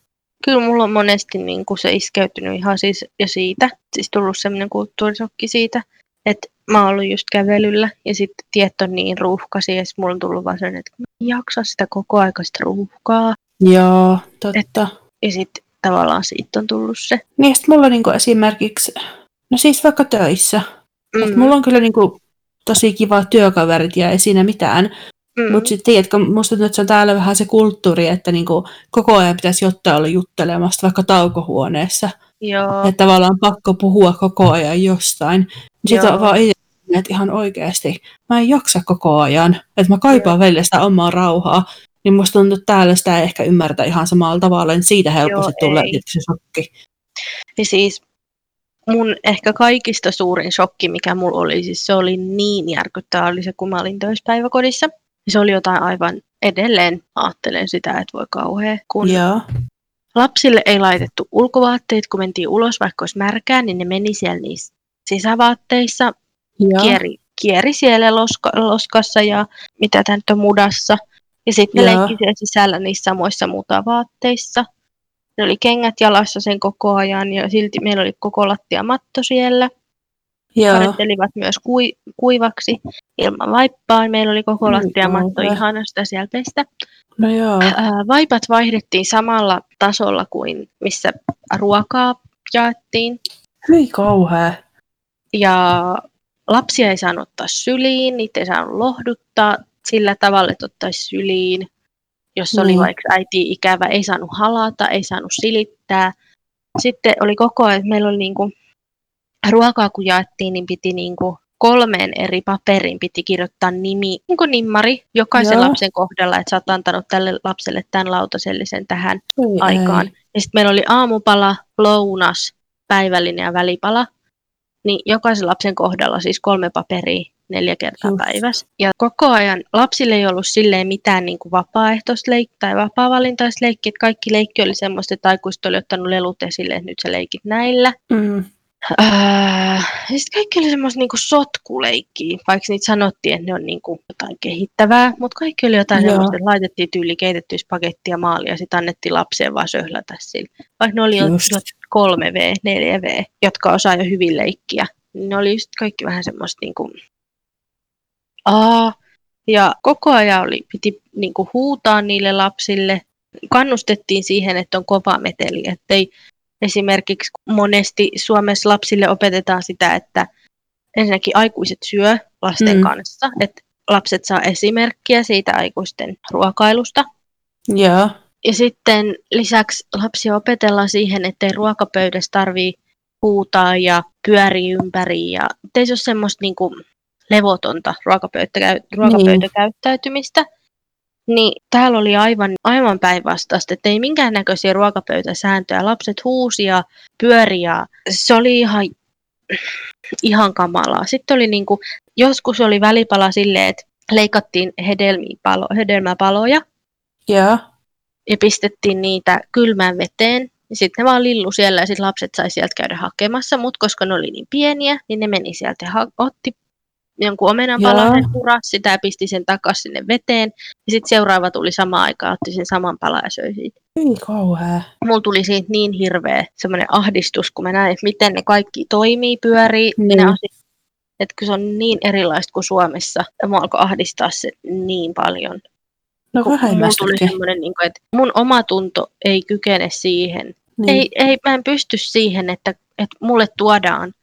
Kyllä mulla on monesti niin kuin se iskeytynyt ihan siis ja siitä, siis tullut semmoinen kulttuurisokki siitä, että mä oon ollut just kävelyllä ja sitten tiet on niin ruuhkaisia ja sitten mulla on tullut vaan sellainen, että mä en jaksa sitä koko aikaista ruuhkaa. Joo, totta. Ja sitten tavallaan siitä on tullut se. Niin, sit mulla niinku esimerkiksi, no siis vaikka töissä, mm. Mm, mulla on kyllä niinku tosi kiva työkaverit ja ei siinä mitään, mm, mutta sitten tiedätkö, musta tuntuu, että se on täällä vähän se kulttuuri, että niinku koko ajan pitäisi jotain olla juttelemasta vaikka taukohuoneessa, joo, että tavallaan pakko puhua koko ajan jostain. Sitten Joo. on vaan itse, että ihan oikeasti, mä en jaksa koko ajan, että mä kaipaan välillä sitä omaa rauhaa, niin musta tuntuu, että täällä sitä ei ehkä ymmärtä ihan samalla tavalla, niin siitä helposti Joo, tulee se shokki. Ja siis mun ehkä kaikista suurin shokki, mikä mulla oli, siis se oli niin järkyttävä, oli se, kun mä olin töissä päiväkodissa. Se oli jotain aivan edelleen, ajattelen sitä, että voi kauhea. Kun Joo. Lapsille ei laitettu ulkovaatteet, kun mentiin ulos, vaikka olisi märkää, niin ne meni siellä niissä sisävaatteissa, Joo. kieri, kieri siellä loska, loskassa ja mitä tämä nyt on mudassa. Ja sitten ne leikki siellä sisällä niissä samoissa mutavaatteissa. Ne oli kengät jalassa sen koko ajan ja silti meillä oli koko lattiamatto siellä. Joo. Harjoittelivat myös kui, kuivaksi ilman vaippaa. Meillä oli koko Oi lattiamatto kauhea. ihana sitä siellä pestä. No joo. Vaipat vaihdettiin samalla tasolla kuin missä ruokaa jaettiin. Hyi kauhea. Ja lapsia ei saanut ottaa syliin, niitä ei saanut lohduttaa sillä tavalla, että ottaisi syliin. Jos oli Niin. vaikka äiti ikävä, ei saanut halata, ei saanut silittää. Sitten oli koko ajan, että meillä oli niinku, ruokaa kun jaettiin, niin piti niinku kolmeen eri paperiin piti kirjoittaa nimi, niin kuin nimmari, jokaisen Joo. lapsen kohdalla, että sä oot antanut tälle lapselle tämän lautasellisen tähän Hyi aikaan. ei. Ja sitten meillä oli aamupala, lounas, päivällinen ja välipala. Niin jokaisen lapsen kohdalla siis kolme paperia neljä kertaa Just. päivässä. Ja koko ajan lapsille ei ollut silleen mitään niin kuin vapaaehtoisleikkiä tai vapaa-valintaisleikkiä. että Kaikki leikki oli semmoista, että aikuiset oli ottanut lelut esille, että nyt sä leikit näillä. Mm. Öö, ja sitten kaikki oli semmoista niinku sotkuleikkiä, vaikka niitä sanottiin, että ne on niinku jotain kehittävää, mutta kaikki oli jotain Joo. semmoista, että laitettiin tyyli keitettyä spagettia maalia ja sitten annettiin lapseen vaan söhlätä sillä. Vaikka ne oli Just. jo 3V, 4V, jotka osaa jo hyvin leikkiä, niin ne oli just kaikki vähän semmoista niinku, aa, ja koko ajan oli, piti niinku huutaa niille lapsille, kannustettiin siihen, että on kova meteli, ettei esimerkiksi monesti Suomessa lapsille opetetaan sitä, että ensinnäkin aikuiset syö lasten Mm. kanssa, että lapset saa esimerkkiä siitä aikuisten ruokailusta. Joo. Ja sitten lisäksi lapsia opetellaan siihen, ettei ruokapöydässä tarvii huutaa ja pyöriä ympäri ja ettei se ole semmoista niin kuin levotonta ruokapöytä, ruokapöytäkäyttäytymistä. Niin täällä oli aivan, aivan päinvastaista, että ei minkäännäköisiä ruokapöytäsääntöjä. Lapset huusi ja pyöri ja se oli ihan, ihan kamalaa. Sitten oli niinku, joskus oli välipala silleen, että leikattiin palo, hedelmäpaloja Joo. ja pistettiin niitä kylmään veteen. Ja sitten ne vaan lillu siellä ja sitten lapset sai sieltä käydä hakemassa, mutta koska ne oli niin pieniä, niin ne meni sieltä ja ha- otti jonkun omenanpalasen, purasi sitä ja pisti sen takaisin sinne veteen. Ja sitten seuraava tuli samaan aikaan, otti sen saman palan ja söi siitä. Hyi kauhea. Mulla tuli siitä niin hirveä semmoinen ahdistus, kun mä näin, että miten ne kaikki toimii, pyörii. Niin. Ne asiat, että kun se on niin erilaista kuin Suomessa, ja mua alkoi ahdistaa se niin paljon. No kun mulla tuli semmoinen, niin kuin, että mun oma tunto ei kykene siihen. Niin. Ei, ei, mä en pysty siihen, että, että mulle tuodaan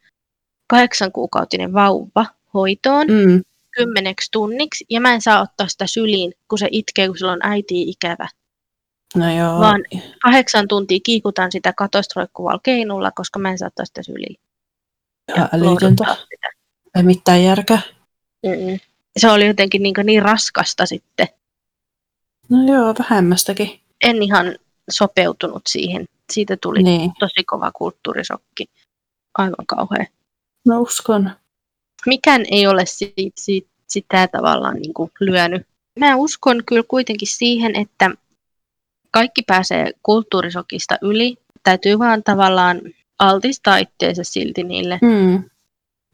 kahdeksan kuukautinen vauva hoitoon Mm. kymmeneksi tunniksi, ja mä en saa ottaa sitä syliin, kun se itkee, kun sillä on äiti ikävä. No joo. Vaan- Kahdeksan tuntia kiikutan sitä katosta roikkuvalla keinulla, koska mä en saa ottaa sitä syliin. Ihan älytöntä. Ei mitään järkeä. Mm-mm. Se oli jotenkin niin, niin raskasta sitten. No joo, vähemmästäkin. En ihan sopeutunut siihen. Siitä tuli Niin. tosi kova kulttuurisokki. Aivan kauhea. No uskon. Mikään ei ole siitä, siitä, sitä tavallaan niin kuin lyönyt. Mä uskon kyllä kuitenkin siihen, että kaikki pääsee kulttuurisokista yli. Täytyy vaan tavallaan altistaa itteensä silti niille Mm.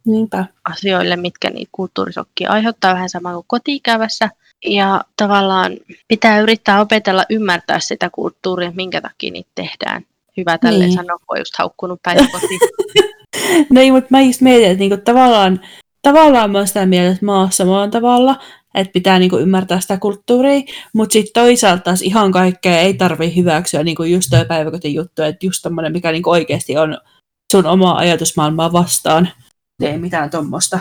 Niinpä. asioille, mitkä niitä kulttuurisokkia aiheuttaa vähän sama kuin kotiikävässä. Ja tavallaan pitää yrittää opetella ymmärtää sitä kulttuuria, minkä takia niitä tehdään. Hyvä tälleen Niin. niin. sanoa, kun on just haukkunut päin kotiin. No ei, mutta mä just mietin, että niinku tavallaan, tavallaan mä oon sitä mieltä, että maassa maan tavalla, että pitää niinku ymmärtää sitä kulttuuria, mutta sitten toisaalta taas ihan kaikkea ei tarvitse hyväksyä niinku just toi päiväkotin juttu, että just tommonen, mikä niinku oikeasti on sun omaa ajatusmaailmaa vastaan, ei mitään tuommoista.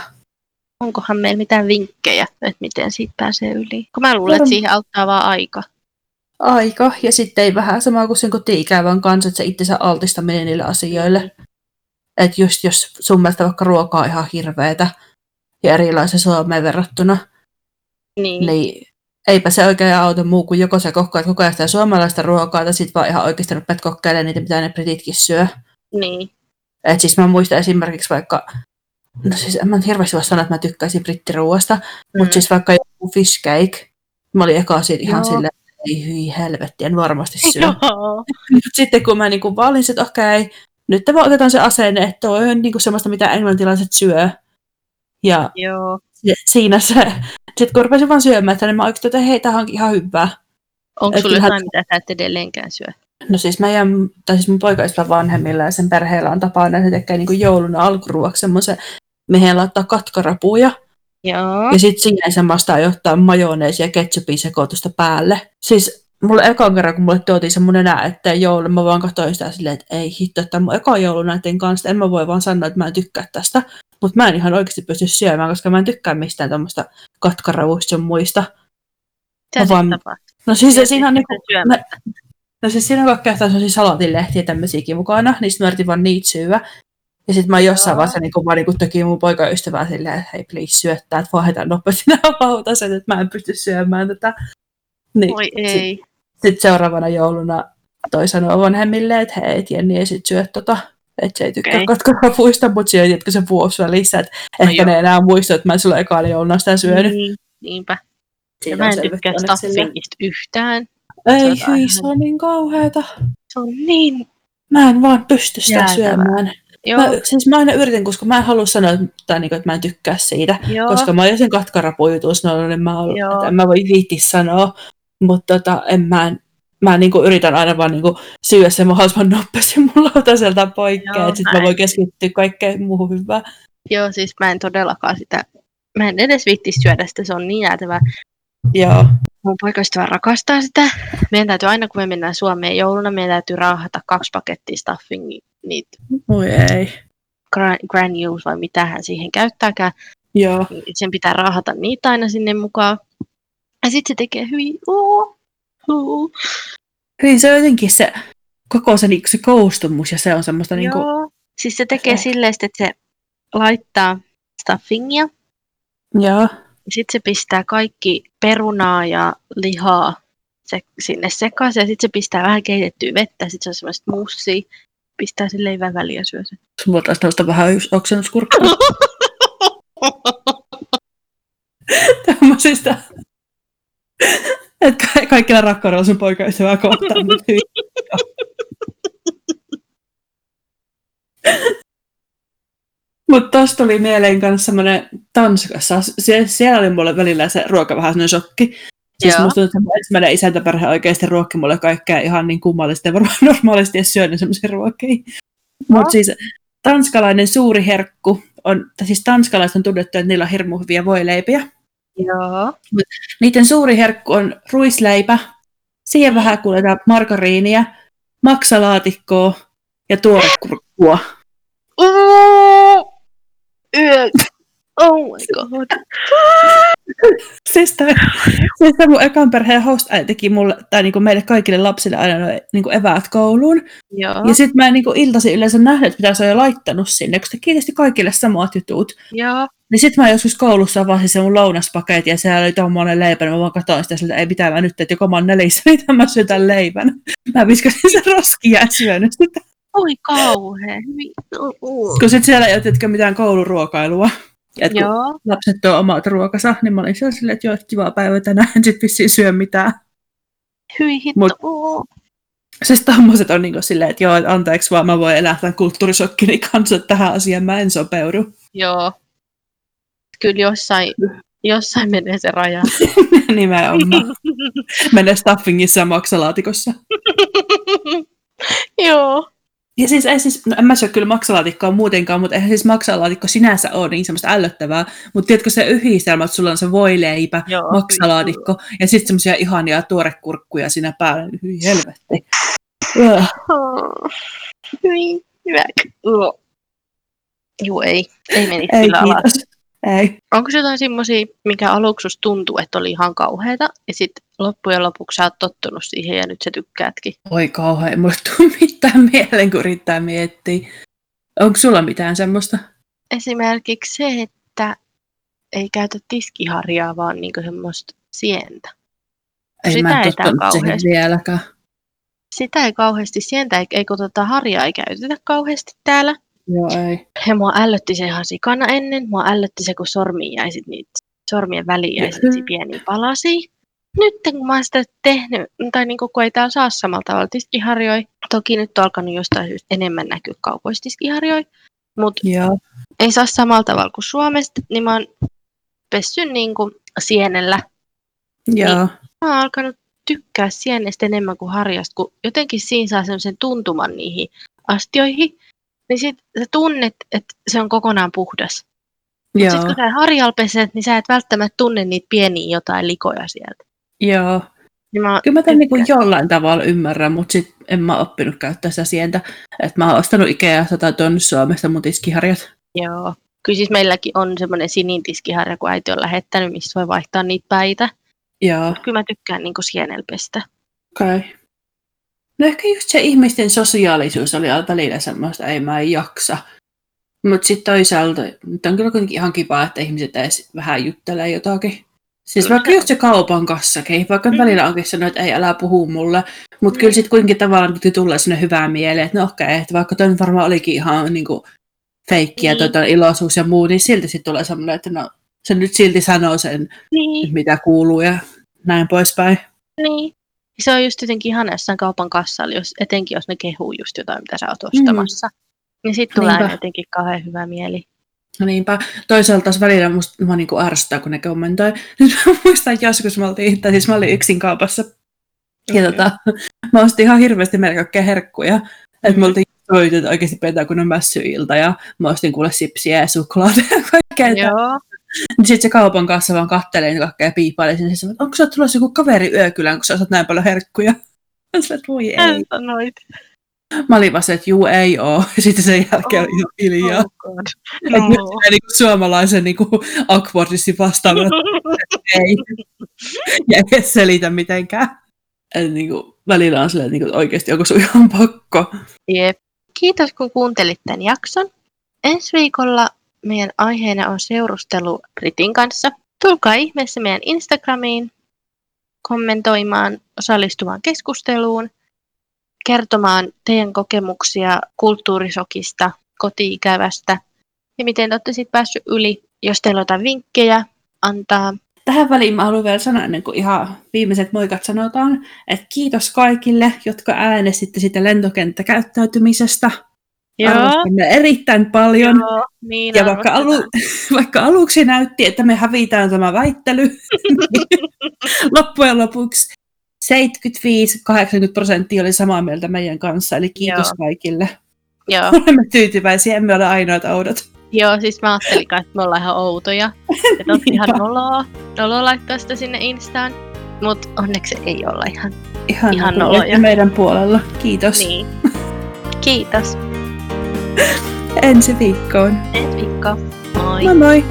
Onkohan meillä mitään vinkkejä, että miten siitä pääsee yli? Kun mä luulen, että siihen auttaa vaan aika. Aika, ja sitten ei vähän sama kuin sen koti-ikävän kanssa, että se itsensä altistaminen niille asioille. Että just jos sun mielestä vaikka ruokaa on ihan hirveetä ja erilaisen Suomeen verrattuna, Niin. niin eipä se oikein auta muu kuin joko sä kokkaat koko ajan sitä suomalaista ruokaa, tai sitten vaan ihan oikeasti rupeat kokkailemaan niitä, mitä ne brititkin syö. niin. Et siis mä muistan esimerkiksi vaikka, no siis en mä hirveästi voi sanoa, että mä tykkäisin brittiruuasta, mm. mutta siis vaikka joku fish cake, mä olin eka siitä ihan Joo. silleen, ei hyi helvetti, en varmasti syö. Joo. Mut sitten kun mä niinku valin, että okei, nyt vaan otetaan se asenne, että on niinku semmoista, mitä englantilaiset syö. Ja Joo. si- siinä se, sitten kun rupesin vaan syömään, että niin mä oikein, että hei, tämähän onkin ihan hyvää. Onko sulla kyllähän- jotain, mitä sä et edelleenkään syö? No siis meidän, tai siis mun poikaista vanhemmilla ja sen perheellä on tapana, että he tekee niinku jouluna alkuruoksi semmoisen, mihin laittaa katkarapuja. Joo. Ja sitten siihen semmoista ottaa majoneesia ja ketsupin sekoitusta päälle. Siis mulle ekan kerran, kun mulle tuotiin semmoinen nää, että joulu, mä vaan katsoin sitä silleen, että ei hitto, että mun eka joulu näiden kanssa, en mä voi vaan sanoa, että mä en tykkää tästä. Mutta mä en ihan oikeasti pysty syömään, koska mä en tykkää mistään tuommoista katkaravuista sun muista. Mä vaan- se tapahtuu? No siis Jätit siinä on niinku, syömättä? no siis siinä on kaikkea sellaisia salatinlehtiä tämmöisiäkin mukana, niin sit mä yritin vaan niitä syödä. Ja sitten mä jossain Joo. vaiheessa niin vaan niin teki mun poikaystävää silleen, että hei please syöttää, että vaihdetaan nopeasti nämä lautaset, että mä en pysty syömään tätä. Niin, Oi ei. Sitten seuraavana jouluna toi sanoo vanhemmille, että hei, et Jenni ei sit syö tota, että se ei tykkää okay. katkarapuista, mutta se tiedätkö se vuosi välissä, että No ehkä joo. ne enää muista, että mä en silloin ekana jouluna sitä syönyt. Niin, niinpä. Ja Siinä mä en tykkää stuffingista yhtään. Ei, hyi, se on niin kauheeta. Se on niin... Mä en vaan pysty sitä Jäätävää. syömään. Joo, Mä, siis mä aina yritän, koska mä en halua sanoa, että, tai niinku, että mä en tykkää siitä. joo. Koska mä oon jo sen katkarapujutus niin mä, että en mä voi viitti sanoa. Mutta tota, en mä, mä niinku yritän aina vaan niinku syödä sen mahdollisimman nopeasti mun lautaselta poikkea, että sit mä voin keskittyä kaikkeen muuhun hyvään. Joo, siis mä en todellakaan sitä... Mä en edes viittis syödä sitä, se on niin jäätävää. Joo. Mun poikaystävä rakastaa sitä. Meidän täytyy aina, kun me mennään Suomeen jouluna, meidän täytyy raahata kaksi pakettia stuffingia, niitä Voi ei. gra- granules vai mitä hän siihen käyttääkään. Joo. Niin Sen pitää raahata niitä aina sinne mukaan. Ja sitten se tekee hyvin. Oh, oh. Hyvin se on jotenkin se koko se, niinku, se koostumus ja se on semmoista niinku, Joo. Siis se tekee Se- silleen, että se laittaa stuffingia. joo. Sitten se pistää kaikki perunaa ja lihaa se, sinne sekaisin. Ja sitten se pistää vähän keitettyä vettä. Sitten se on semmoista mussia. Pistää sille leivän väliin ja syö sen. Mulla taas nousta vähän yksi oksennuskurkku tämmöisistä. Että ka- kaikilla rakkaudella sun poikaystävää kohtaan. mutta tosta tuli mieleen kanssa semmoinen Tanskassa. Sie- siellä oli mulle välillä se ruoka vähän semmoinen shokki. Siis Joo. musta tuntuu, että ensimmäinen isäntäperhe oikeasti ruokki mulle kaikkea ihan niin kummallista ja varmaan normaalisti edes syönyt semmoisia ruokia. Mutta siis tanskalainen suuri herkku on, siis tanskalaiset on tunnettu, että niillä on hirmu hyviä voileipiä. Joo. Niiden suuri herkku on ruisleipä, siihen vähän kuljetaan margariinia, maksalaatikkoa ja tuorekurkkua. Yö. Oh my god. Siis tämä, siis tämä mun ekan perheen host teki mulle, tai niinku meille kaikille lapsille aina noi, niinku eväät kouluun. Joo. Ja sitten mä en niinku iltaisin yleensä nähnyt, mitä se on jo laittanut sinne, koska kiinnosti kaikille samat jutut. Joo. Niin sitten mä joskus koulussa avasin se mun lounaspaketin ja siellä oli tommonen leipä, niin mä vaan katsoin sitä siltä, ei mitään mä nyt, että joko mä oon nelissä, mitä mä syön tämän leivän. Mä viskasin sen roskiin ja syönyt sitä. Oi oh. Kun sit siellä ei ole tietenkään mitään kouluruokailua. Et kun Joo. lapset tuo omat ruokansa, niin mä olin siellä silleen, että joo, että kiva päivä tänään, en sit vissiin syö mitään. Hyi hitto. Mut-. Siis tommoset on niinku silleen, että joo, että anteeksi vaan, mä voin elää tämän kulttuurishokkini kanssa, että tähän asiaan mä en sopeudu. Joo. Kyllä jossain, jossain menee se raja. Nimenomaan. Menee stuffingissa ja maksalaatikossa. Joo. Ja siis, ei siis, no en mä syö kyllä maksalaatikkoa muutenkaan, mutta eihän siis maksalaatikko sinänsä ole niin semmoista ällöttävää. Mutta tiedätkö se yhdistelmä, että sulla on se voileipä, Joo, maksalaatikko ja sitten semmoisia ihania tuorekurkkuja siinä päällä. Hyi helvetti. Hyvin hyvä. Juu, ei. Ei meni Ei kyllä alas. Ei. Onko se jotain semmoisia, mikä aluksi tuntuu, että oli ihan kauheita, ja sitten loppujen lopuksi sä oot tottunut siihen ja nyt sä tykkäätkin? Oi kauhean, ei mulle tule mitään mieleen, kun yrittää miettiä. Onko sulla mitään semmoista? Esimerkiksi se, että ei käytä tiskiharjaa, vaan niinku semmoista sientä. Ei Sitä mä en ei tottunut tää siihen kauheasti. vieläkään. Sitä ei kauheasti sientä, ei, ei kun tota harjaa ei käytetä kauheasti täällä. Joo, ei. Ja mua ällötti se ihan sikana ennen. Mua ällötti se, kun sormiin jäi sit niitä, sormien väliin jäi sit pieniä palasia. Nyt kun mä oon sitä tehnyt, tai niin kun ei täällä saa samalla tavalla tiskiharjoja, toki nyt on alkanut jostain syystä enemmän näkyä kaupoissa tiskiharjoja, mutta ei saa samalla tavalla kuin Suomesta, niin mä oon pessyn niin kuin sienellä. Joo. Mä oon alkanut tykkää sienestä enemmän kuin harjasta, kun jotenkin siinä saa sellaisen tuntuman niihin astioihin, niin sit sä tunnet, että se on kokonaan puhdas. Joo. Sitten kun sä harjalla peset, niin sä et välttämättä tunne niitä pieniä jotain likoja sieltä. Joo. Niin mä Kyllä mä tämän niin tykkään. jollain tavalla ymmärrän, mutta sit en mä oppinut käyttää sitä sientä. Et mä oon ostanut Ikeasta tai tuonne Suomesta mun tiskiharjat. Joo. Kyllä siis meilläkin on semmoinen sinintiskiharja, kun äiti on lähettänyt, missä voi vaihtaa niitä päitä. Joo. Kyllä mä tykkään niin sienellä pestä. Okei. Okay. No ehkä just se ihmisten sosiaalisuus oli välillä semmoista, ei mä en jaksa. Mutta sitten toisaalta, nyt on kyllä kuitenkin ihan kiva, että ihmiset edes vähän juttelee jotakin. Siis Kyllä vaikka just se kaupan kassakin, vaikka Mm. välillä onkin sanonut, että ei älä puhu mulle, mutta Mm. kyllä sitten kuitenkin tavallaan piti tulla sinne hyvää mieleen, että no okei, okay, että vaikka toi varmaan olikin ihan niinku feikkiä, Niin. niin. toi iloisuus ja muu, niin silti sitten tulee semmoinen, että no se nyt silti sanoo sen, Niin, mitä kuuluu ja näin poispäin. niin. Se on just jotenkin ihana jossain kaupan kassalla, jos, etenkin jos ne kehuu just jotain, mitä sä oot ostamassa. Niin sitten tulee Niinpä. jotenkin kauhean hyvä mieli. No niinpä. Toisaalta taas välillä musta mua niinku ärsyttää, kun ne kommentoi. Nyt mä muistan, että joskus mä oltiin, tai siis mä olin yksin kaupassa. Ja Mhm. tota, mä ostin ihan hirveästi meillä kaikkea herkkuja. Että me oltiin että oikeasti pitää kun on mässyilta. Ja mä ostin kuule sipsiä ja suklaata ja kaikkea. Joo. Sitten se kaupan kanssa vaan kattelee niitä kaikkea piipailee. Sitten se, että onko sä tulossa joku kaveri yökylään, kun sä osat näin paljon herkkuja? Mä sanoin, että voi ei. Sanoit. Mä olin vaan se, että juu ei oo. Ja sitten sen jälkeen oli ihan hiljaa. Oh. Et No. nyt se niinku suomalaisen niinku awkwardisti vastaan, ei. Ja ei selitä mitenkään. Et niinku, välillä on silleen, että niinku, oikeasti onko sun ihan pakko. Jep. Kiitos kun kuuntelit tämän jakson. Ensi viikolla meidän aiheena on seurustelu Ritin kanssa. Tulkaa ihmeessä meidän Instagramiin kommentoimaan, osallistumaan keskusteluun, kertomaan teidän kokemuksia kulttuurisokista, kotiikävästä ja miten te olette sitten päässyt yli. Jos teillä on jotain vinkkejä, antaa. Tähän väliin mä haluan vielä sanoa, ennen kuin ihan viimeiset moikat sanotaan, että kiitos kaikille, jotka äänestitte sitä lentokenttäkäyttäytymisestä. Arvostamme erittäin paljon. Joo, niin Ja vaikka, alu, vaikka aluksi näytti, että me hävitään tämä väittely, loppujen lopuksi 75-80 prosenttia oli samaa mieltä meidän kanssa, eli kiitos Joo. kaikille. Joo. Olemme tyytyväisiä, emme ole ainoat oudot. Joo, siis mä ajattelin, että me ollaan ihan outoja. Että on ihan noloa, noloa laittaa sitä sinne Instaan. Mutta onneksi ei olla ihan Ihan, Ihan noloja. meidän puolella. Kiitos. niin. Kiitos. Ensi viikkoon. Ensi viikko. Moi. Moi moi!